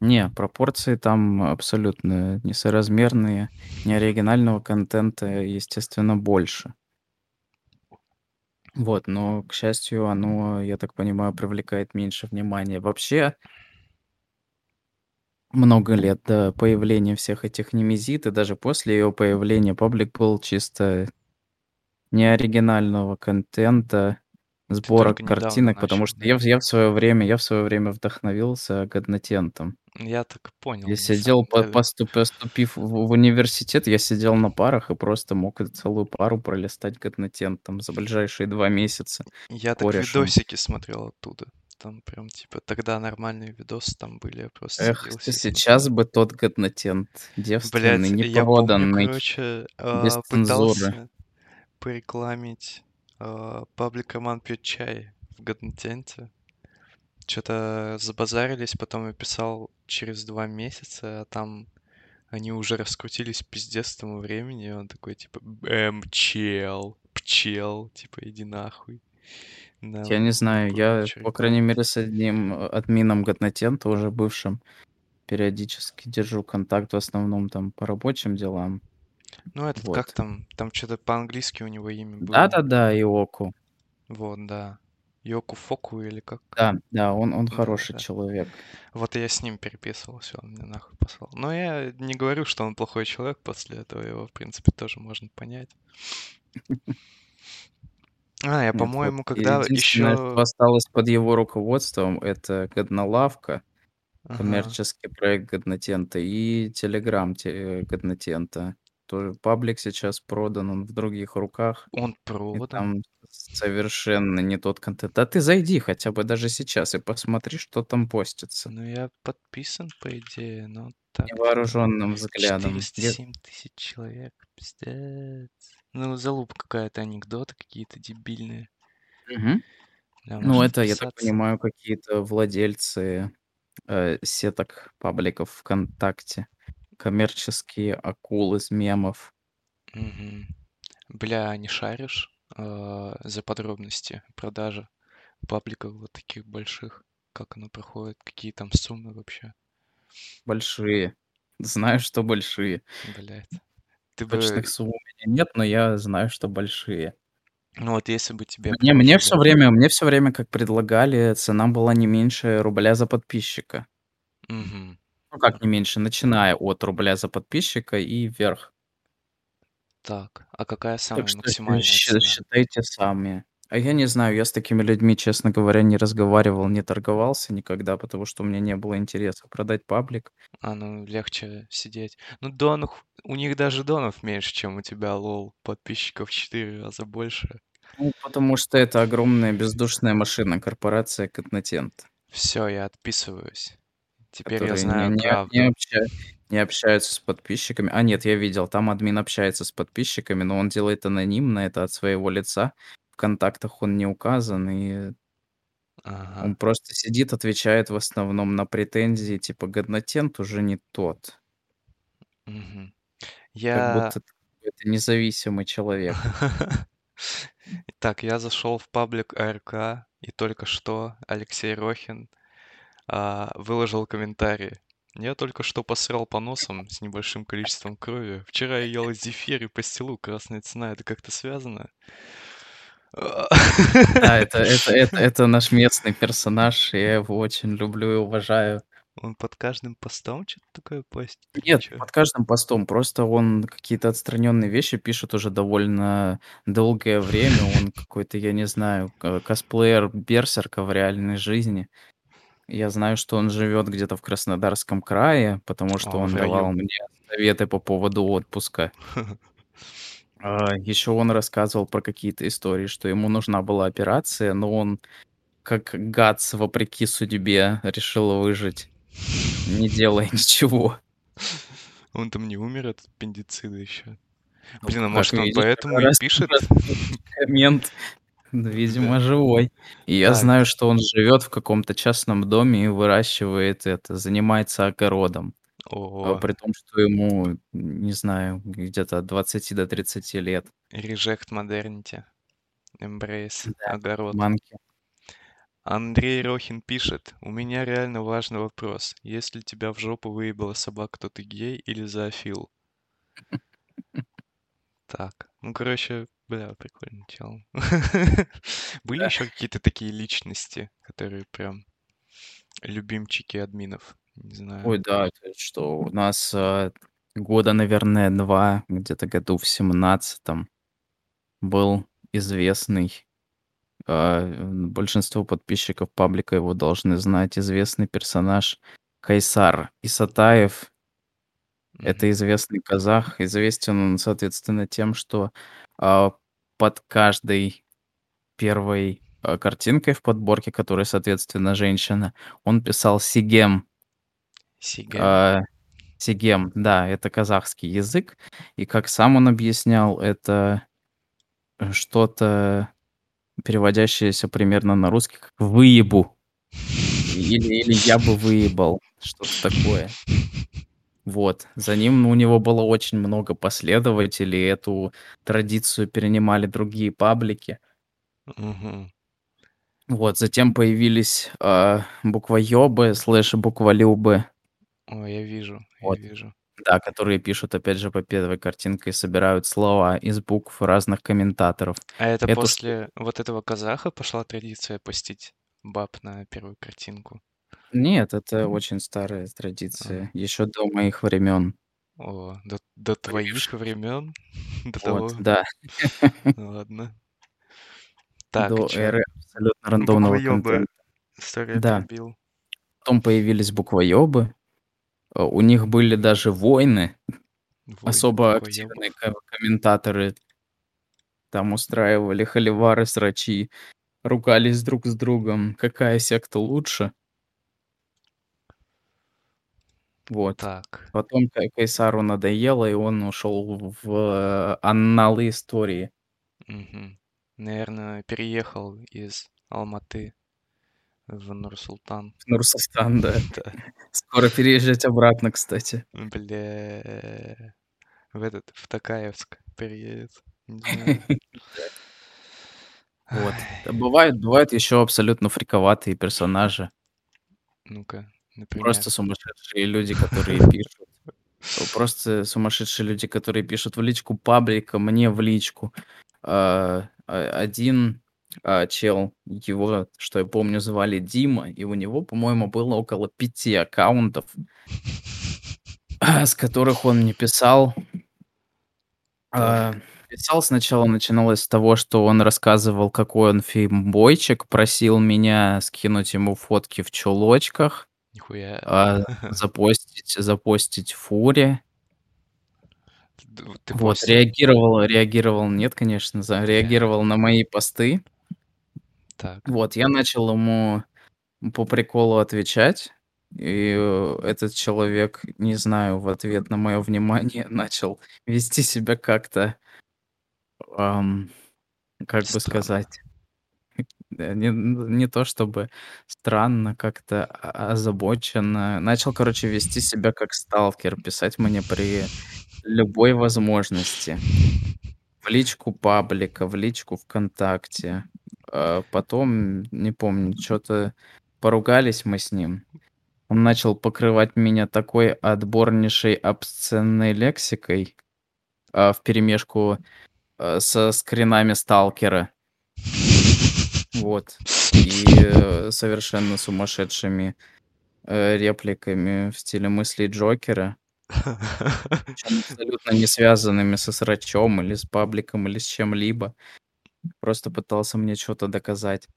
Не, пропорции там абсолютно несоразмерные. Неоригинального контента, естественно, больше. Вот, но, к счастью, оно, я так понимаю, привлекает меньше внимания. Вообще много лет до появления всех этих немезид, и даже после его появления паблик был чисто неоригинального контента, Недавно картинок, потому что я в я в своё время я в своё время вдохновился "Годнотентом". Я так понял, Я сидел, по поступ поступив в в университет, я сидел на парах и просто мог целую пару пролистать "Годнотент" за ближайшие 2 месяца Я так корешем. видосики смотрел оттуда. Там прям, типа, тогда нормальные видосы там были. Я просто Эх, сейчас бы тот "Годнотент", девственный, Блядь, я помню, непроданный, короче, без а, цензуры. пытался порекламить, а, паблик "Роман пьёт чай" в "Годнотенте". Чё-то забазарились, потом я писал через 2 месяца, а там они уже раскрутились пиздец тому времени. Он такой, типа: "Эм, чел, пчел, типа, иди нахуй". Я не Нам знаю, я, короче, по крайней мере, с одним, э, админом "Годнотента", уже бывшим, периодически держу контакт, в основном там по рабочим делам. Ну, этот, как Вот. там, там чё-то по-английски у него имя было. Да-да-да, Иоку. Вот, да. Йоку Фоку или как? Да, да, он он хороший Да-да-да. человек. Вот я с ним переписывался, он мне нахуй послал. Но я не говорю, что он плохой человек после этого, его, в принципе, тоже можно понять. А, я, вот по-моему, когда единственное, что осталось под его руководством- это "Годнолавка", Ага. коммерческий проект "Годнотента", и "Телеграм" те "Годнотента". Тоже паблик сейчас продан, он в других руках, Он продан? там совершенно не тот контент. Да ты зайди хотя бы даже сейчас и посмотри, что там постится. Ну, я подписан, по идее, но так-то Невооруженным взглядом. четыреста Где семь тысяч человек, пиздец. Ну, залупа какая-то, анекдоты какие-то дебильные. Мгм. Да, Ну, это, я так понимаю, какие-то владельцы, э, сеток пабликов "ВКонтакте", коммерческие акулы из мемов. Мгм. Бля, а не шаришь, а, за подробности продажи пабликов вот таких больших? Как оно проходит? Какие там суммы вообще? Большие. Знаю, что большие. Блядь. Ты бы Точных сумм у меня нет, но я знаю, что большие. Ну вот если бы тебе Мне мне предложили время мне всё время, как предлагали, цена была не меньше рубля за подписчика. Мгм. Ну как не меньше, начиная от рубля за подписчика и вверх. Так, а какая Так самая что счи максимальная счи цена? считайте сами. А я не знаю, я с такими людьми, честно говоря, не разговаривал, не торговался никогда, потому что у меня не было интереса продать паблик. А, ну легче сидеть. Ну донах у них даже донов меньше, чем у тебя, лол. Подписчиков в 4 раза больше. Ну, потому что это огромная бездушная машина, корпорация Катнатент. Всё, я отписываюсь. Теперь я не знаю не не правду. обща не общаются с подписчиками. А нет, я видел, там админ общается с подписчиками, но он делает анонимно это от своего лица. В контактах он не указан, и он Ага. просто сидит, отвечает в основном на претензии, типа Годнотент уже не тот. Как Я будто это независимый человек. Так, я зашел в паблик АРК, и только что Алексей Рохин, а, выложил комментарий: "Я только что посрал по носам с небольшим количеством крови. Вчера я ел зефир и пастилу. Красная цена- это как-то связано?" Да, это это это это наш местный персонаж. Я его очень люблю и уважаю. Он под каждым постом чё-то такое постит Нет, чё? под каждым постом. Просто он какие-то отстраненные вещи пишет уже довольно долгое время. Он какой-то, я не знаю, ко косплеер Берсерка в реальной жизни. Я знаю, что он живет где-то в Краснодарском крае, потому что О, он давал мне советы по поводу отпуска. А, еще он рассказывал про какие-то истории, что ему нужна была операция, но он, как Гатс, вопреки судьбе, решил выжить, не делая ничего. Он там не умер от аппендицита еще? Ну, Блин, а может, он поэтому и пишет? коммент, Да. видимо, живой. И я Так. знаю, что он живет в каком-то частном доме и выращивает это, занимается огородом. А Ого. при том, что ему, не знаю, где-то от 20 до 30 лет. Reject modernity. Embrace Да, огород. манки. Андрей Рохин пишет: "У меня реально важный вопрос. Если тебя в жопу выебала собака, то ты гей или зоофил?" Так, ну, короче, бля, прикольный чел. Были еще какие-то такие личности, которые прям любимчики админов? Не знаю. Ой, да, это что у нас, а, года, наверное, 2, где-то году в 17 был известный, а, большинство подписчиков паблика его должны знать, известный персонаж Кайсар Исатаев. Это Мгм. известный казах. Известен он, соответственно, тем, что, под каждой 1, а, картинкой в подборке, которая, соответственно, женщина, он писал "Сегем". Сегем? А, "Сегем", да, это казахский язык. И как сам он объяснял, это, э, что-то, переводящееся примерно на русский как "выебу". Или или "я бы выебал", что-то такое. Вот. За ним у него было очень много последователей. Эту традицию перенимали другие паблики. Мгм. Вот. Затем появились, а, буквоёбы слэш букволюбы. Ой, я вижу, я Вот. вижу. Да, которые пишут, опять же, по 1 картинке и собирают слова из букв разных комментаторов. А это Эту после вот этого казаха пошла традиция постить баб на 1 картинку? Нет, это очень старая А. традиция, еще до моих времен. О, до до твоих времен? До Вот, того? да. Ладно. Так, и До чё? эры абсолютно рандомного Буквоёбы. контента. Да. перебил. Потом появились буквоёбы. А, у них были даже войны. Войны Особо активные буквоёбов? ко комментаторы там устраивали холивары, срачи, ругались друг с другом, какая секта лучше. Вот. Так. Потом Кай Кайсару надоело, и он ушел в анналы истории. Мгм. Наверно, переехал из Алматы в Нур-Султан. В Нур-Султан, да. Скоро переезжать обратно, кстати. Бля. В этот, в Токаевск переедет. Вот. Бывают бывают еще абсолютно фриковатые персонажи. ну-ка, например. Просто сумасшедшие люди, которые пишут просто сумасшедшие люди, которые пишут в личку паблика, мне в личку. А, а, один, а, чел, его, что я помню, звали Дима, и у него, по-моему, было около пяти аккаунтов, с которых он мне писал. Писал сначала начиналось с того, что он рассказывал, какой он феймбойчик, просил меня скинуть ему фотки в чулочках, нихуя. а, запостить запостить фуре. Ты Вот, постил? реагировал реагировал нет, конечно, за реагировал на мои посты. так. Вот, я начал ему по приколу отвечать, и, э, этот человек, не знаю, в ответ на мое внимание начал вести себя как-то, ам, как бы Странно. сказать, э, не не то чтобы странно, как-то о озабоченно. Начал, короче, вести себя как сталкер, писать мне при любой возможности. В личку паблика, в личку "ВКонтакте". А потом, не помню, чё то поругались мы с ним. Он начал покрывать меня такой отборнейшей обсценной лексикой, а, вперемешку, а, со скринами сталкера. Вот. И, э, совершенно сумасшедшими, э, репликами в стиле мыслей Джокера. Абсолютно не связанными со срачом или с пабликом, или с чем-либо. Просто пытался мне чё-то доказать.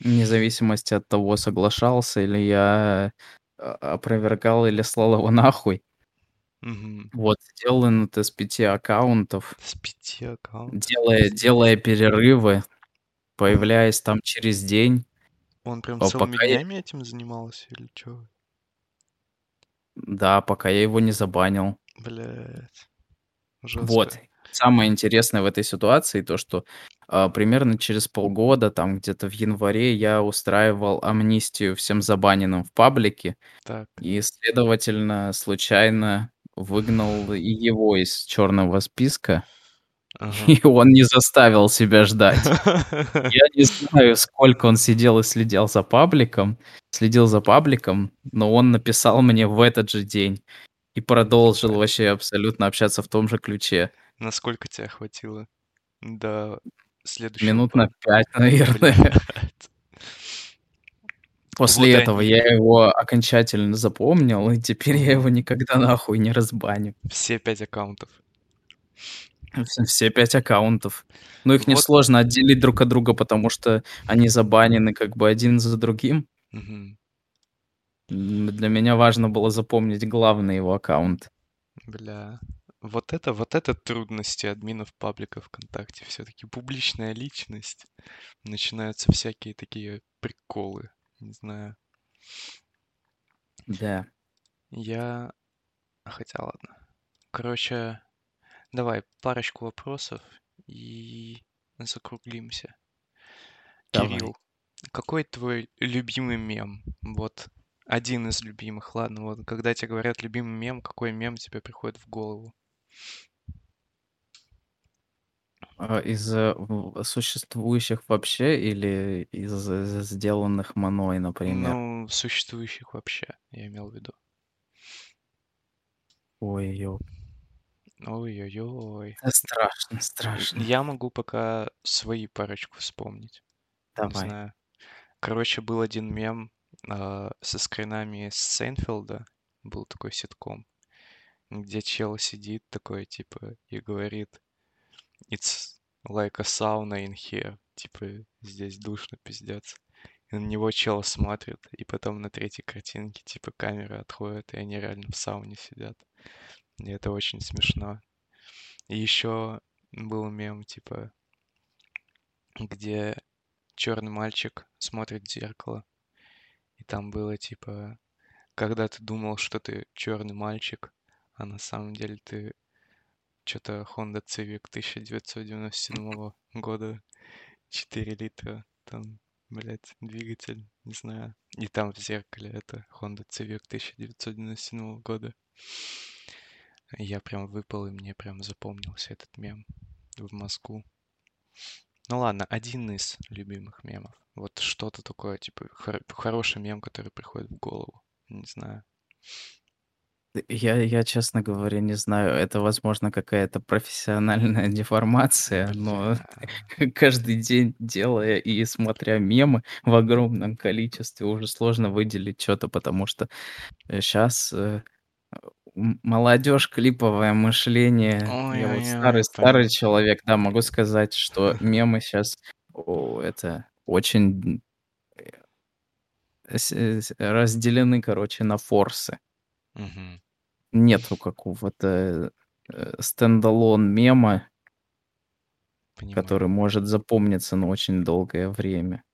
Вне зависимости от того, соглашался или я, а опровергал или слал его нахуй. Мгм. Вот, сделал он это с пяти аккаунтов, С пяти аккаунтов, делая делая перерывы, появляясь там через день, он прям а целыми пока я днями этим занимался или чё? да, пока я его не забанил. Блядь, Вот. Самое интересное в этой ситуации то, что, а, примерно через полгода, там где-то в январе, я устраивал амнистию всем забаненным в паблике Так. и, следовательно, случайно выгнал и его из черного списка, Ага. и он не заставил себя ждать. Я не знаю, сколько он сидел и следил за пабликом следил за пабликом, но он написал мне в этот же день и продолжил вообще абсолютно общаться в том же ключе. Насколько тебя хватило до следующего Минут на 5, наверное. Блядь. После Вот этого они, я его окончательно запомнил, и теперь я его никогда нахуй не разбаню. все 5 аккаунтов. Вс все 5 аккаунтов. Но их Вот, несложно отделить друг от друга, потому что они забанены как бы один за другим. М, для меня важно было запомнить главный его аккаунт. бля. Вот это вот это трудности админов паблика "ВКонтакте". все таки публичная личность, начинаются всякие такие приколы. Не знаю. Да, Я хотя ладно. Короче, давай парочку вопросов и закруглимся. давай. Кирилл, какой твой любимый мем? Вот один из любимых. Ладно, вот когда тебе говорят любимый мем, какой мем тебе приходит в голову? А, из, э, существующих вообще или из з сделанных мной, например? Ну, существующих вообще, я имел в виду. Ой, ё Ой-ой-ой. это страшно, страшно. Я могу пока свои парочку вспомнить. Не Давай. знаю. Короче, был один мем а, со скринами с Сейнфилда. Был такой ситком, где чел сидит такой, типа, и говорит It's like a sauna in here. Типа, здесь душно, пиздец. И на него чел смотрит, и потом на третьей картинке, типа, камера отходит, и они реально в сауне сидят. И это очень смешно. И еще был мем, типа, где черный мальчик смотрит в зеркало, и там было, типа, когда ты думал, что ты черный мальчик, а на самом деле ты что-то Honda Civic 1997 года, 4 литра, там, блядь, двигатель, не знаю. И там в зеркале это Honda Civic 1997 года. Я прям выпал, и мне прям запомнился этот мем в мозгу. Ну ладно, один из любимых мемов. Вот что-то такое, типа, хор- хороший мем, который приходит в голову. Не знаю. Я я, честно говоря, не знаю. Это, возможно, какая-то профессиональная деформация, но каждый день делая и смотря мемы в огромном количестве, уже сложно выделить что то потому что, сейчас молодежь, клиповое мышление. Я вот Ой-ой-ой, старый-старый человек, да, могу сказать, что мемы сейчас, о, это очень, э, с разделены, короче, на форсы. Мгм. Нету какого-то, э, стендалон мема который Понимаю. может запомниться на очень долгое время.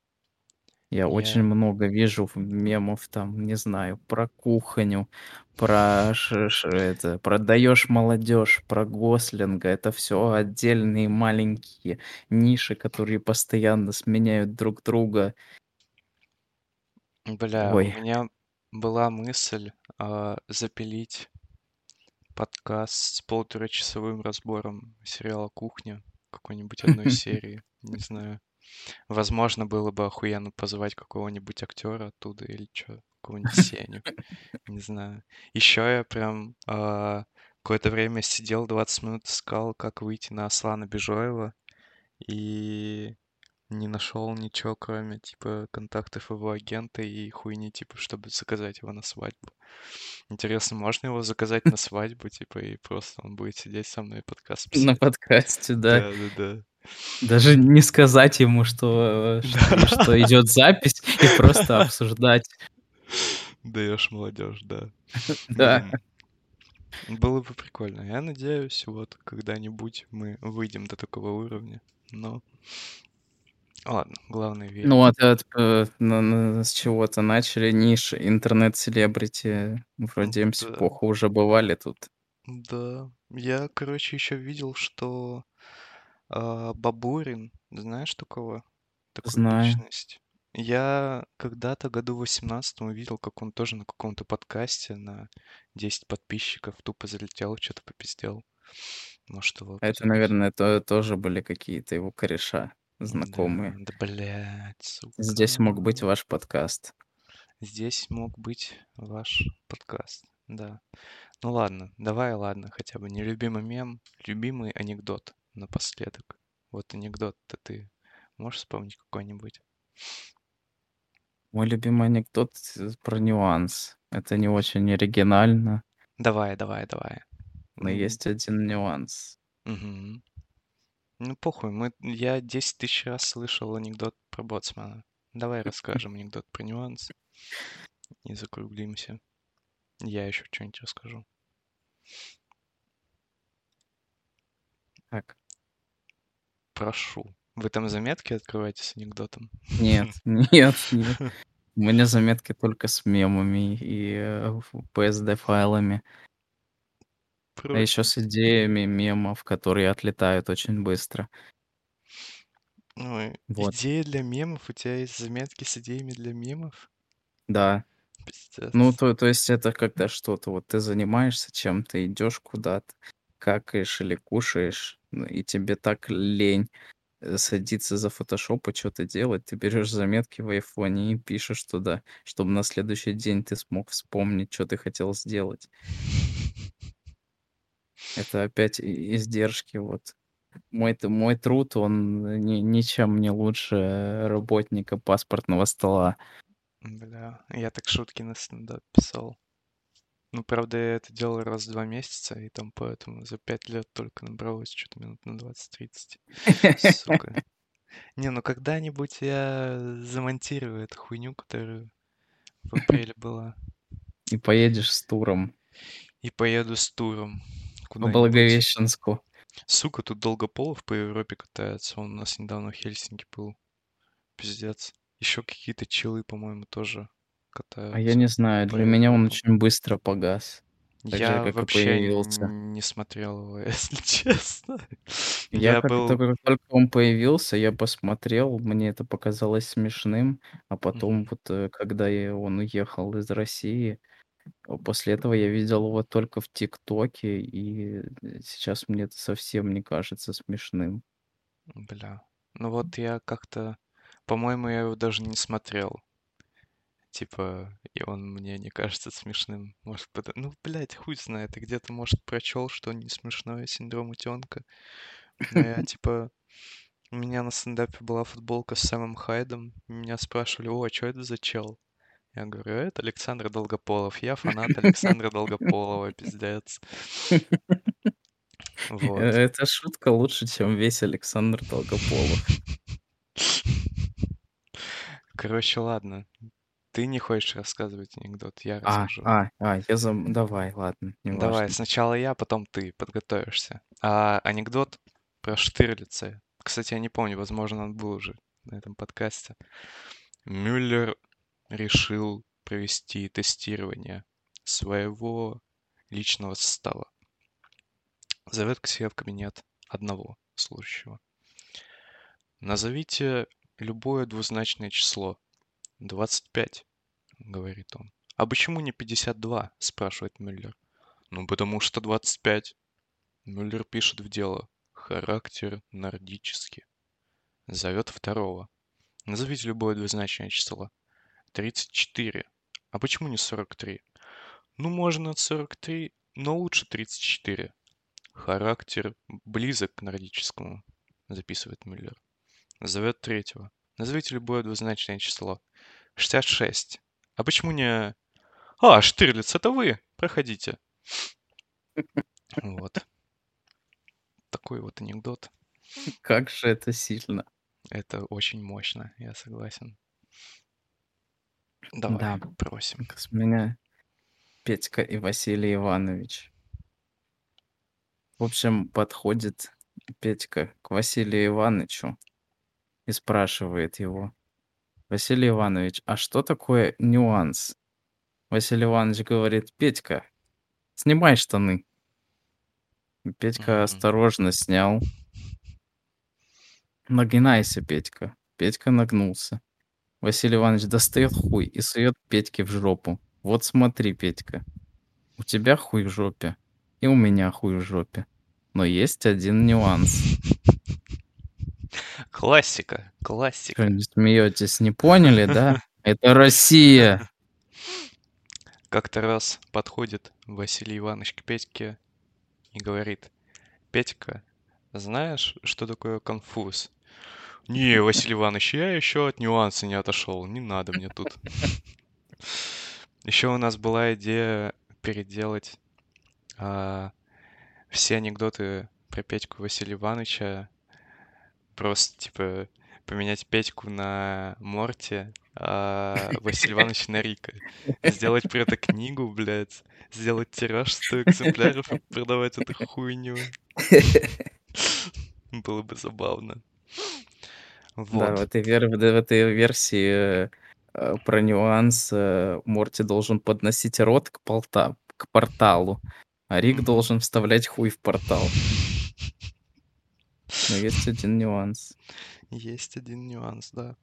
Я очень Я много вижу мемов там, не знаю, про кухню, про ш ш это, про "Даешь молодежь", про Гослинга. Это все отдельные маленькие ниши, которые постоянно сменяют друг друга. Бля, у Ой, меня была мысль, а, запилить подкаст с полуторачасовым разбором сериала "Кухня", какой-нибудь одной серии. Не знаю. Возможно, было бы охуенно позвать какого-нибудь актера оттуда или чё, какого-нибудь Сеню, не знаю. Еще я прям, а, какое-то время сидел, 20 минут искал, как выйти на Аслана Бежоева, и не нашел ничего, кроме, типа, контактов его агента и хуйни, типа, чтобы заказать его на свадьбу. Интересно, можно его заказать на свадьбу, типа, и просто он будет сидеть со мной и подкаст на писать? подкасте, да. Да-да-да. Даже не сказать ему, что, э, что что идет запись, и просто обсуждать. Даешь молодежь, да. Да. Было бы прикольно. Я надеюсь, вот когда-нибудь мы выйдем до такого уровня. Но ладно, главное Ну, верить. вот это, э, с чего-то начали, ниш интернет-селебрити. Вроде МС Да, Поху уже бывали тут. да. Я, короче, еще видел, что а, Бабурин, знаешь такого? Такую Знаю. личность. Я когда-то году в 18 увидел, как он тоже на каком-то подкасте на 10 подписчиков тупо залетел, что-то попиздел. Может, его Это, позвать? наверное, то тоже были какие-то его кореша Да, знакомые. да, блядь, Здесь мог быть сука. ваш подкаст. Здесь мог быть ваш подкаст. Да. Ну ладно, давай, ладно, хотя бы нелюбимый мем, любимый анекдот напоследок. Вот анекдот-то ты можешь вспомнить какой-нибудь? Мой любимый анекдот, про нюанс. Это не очень оригинально, Давай, давай, давай. но М, есть один нюанс. мгм. Ну, похуй, мы, я 10 тысяч раз слышал анекдот про боцмана. Давай расскажем анекдот про нюанс и закруглимся. Я еще что-нибудь расскажу. Так. Прошу. Вы там заметки открываете с анекдотом? Нет, нет, нет. У меня заметки только с мемами и, э, PSD-файлами. А еще с идеями мемов, которые отлетают очень быстро. Ой, Вот, идея для мемов? У тебя есть заметки с идеями для мемов? да. Ну, Пиздец. то то есть это когда что-то вот ты занимаешься чем-то, идешь куда-то, какаешь или кушаешь, ну, и тебе так лень, э, садиться за фотошоп и что то делать. Ты берешь заметки в айфоне и пишешь туда, чтобы на следующий день ты смог вспомнить, что ты хотел сделать. Это опять издержки вот. Мой мой труд, он ни ничем не лучше, э, работника паспортного стола. Бля, я так шутки на стендап писал. Ну, правда, я это делал раз в два месяца, и там поэтому за пять лет только набралось что-то минут на двадцать-тридцать. Сука. Не, ну когда-нибудь я замонтирую эту хуйню, которая в апреле была, И поедешь с туром и поеду с туром по. Благовещенску. Сука, тут Долгополов по Европе катается. Он у нас недавно в Хельсинки был. Пиздец. Еще какие-то чилы, по-моему, тоже А я не знаю, для меня он очень быстро погас, так же, Я как и вообще появился. не смотрел его, если честно. Я Я как был... только только он появился, я посмотрел, мне это показалось смешным, а потом Мгм. вот, э, когда я он уехал из России, после этого я видел его только в "ТикТоке", и, э, сейчас мне это совсем не кажется смешным. Бля. Ну вот я как-то, по-моему, я его даже не смотрел. Типа, и он мне не кажется смешным. Может, потому... Ну, блядь, хуй знает. Ты где-то, может, прочел, что не смешной, синдром утенка. Но я, типа, у меня на стендапе была футболка с самым Хайдом. Меня спрашивали, о, а что это за чел? Я говорю, это Александр Долгополов. Я фанат Александра Долгополова, пиздец. Вот. Эта шутка лучше, чем весь Александр Долгополов. Короче, ладно. Ты не хочешь рассказывать анекдот, я А, расскажу. а, а, я заб... Давай, ладно, не Давай, важно. сначала я, потом ты подготовишься. А анекдот про Штирлица. Кстати, я не помню, возможно, он был уже на этом подкасте. Мюллер решил провести тестирование своего личного состава. Зовет к себе в кабинет одного служащего. Назовите любое двузначное число. 25, говорит он. А почему не 52, спрашивает Мюллер. Ну, потому что 25. Мюллер пишет в дело. Характер нордический. Зовет второго. Назовите любое двузначное число. 34. А почему не 43? Ну, можно 43, но лучше 34. Характер близок к нордическому, записывает Мюллер. Зовет третьего. Назовите любое двузначное число. 66. А почему не... А, Штирлиц, это вы. Проходите. Вот. Такой вот анекдот. Как же это сильно. Это очень мощно, я согласен. Давай, Да. просим. С меня Петька и Василий Иванович. В общем, подходит Петька к Василию Ивановичу и спрашивает его. Василий Иванович, а что такое нюанс? Василий Иванович говорит, Петька, снимай штаны. Петька Мгм. осторожно снял. Нагинайся, Петька. Петька нагнулся. Василий Иванович достает хуй и сует Петьке в жопу. Вот смотри, Петька. У тебя хуй в жопе. И у меня хуй в жопе. Но есть один нюанс. Классика, Что, классика. не смеетесь? Не поняли, да? Это Россия. Как-то раз подходит Василий Иванович к Петьке и говорит, Петька, знаешь, что такое конфуз? Не, Василий Иванович, я еще от нюанса не отошел, не надо мне тут. Еще у нас была идея переделать а, все анекдоты про Петьку Василия Ивановича, просто типа поменять Петьку на Морти, а Василий Иванович на Рика. Сделать про это книгу, блядь. Сделать тираж 100 экземпляров и продавать эту хуйню. Было бы забавно. Да, в Вот. этой, вер- в этой версии э, э, про нюанс э, Морти должен подносить рот к, полта- к порталу, а Рик должен вставлять хуй в портал. Но есть один нюанс. Есть один нюанс, да.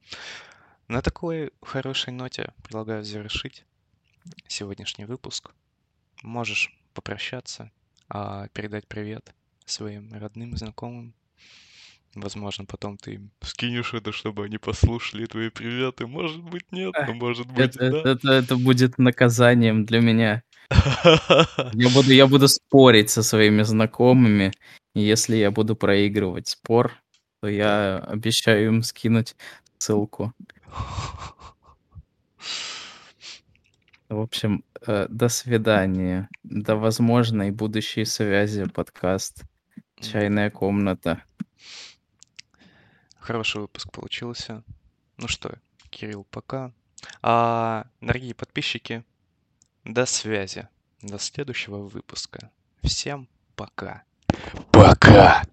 На такой хорошей ноте предлагаю завершить сегодняшний выпуск. Можешь попрощаться, а, передать привет своим родным и знакомым. Возможно, потом ты им скинешь это, чтобы они послушали твои приветы. Может быть, нет, но может быть, Это, это, да. это, это будет наказанием для меня. Я буду, я буду спорить со своими знакомыми. Если я буду проигрывать спор, то я обещаю им скинуть ссылку. В общем, э, до свидания. До возможной будущей связи подкаст «Чайная комната». Хороший выпуск получился. Ну что, Кирилл, пока. А, дорогие подписчики, до связи. До следующего выпуска. Всем пока. Пока!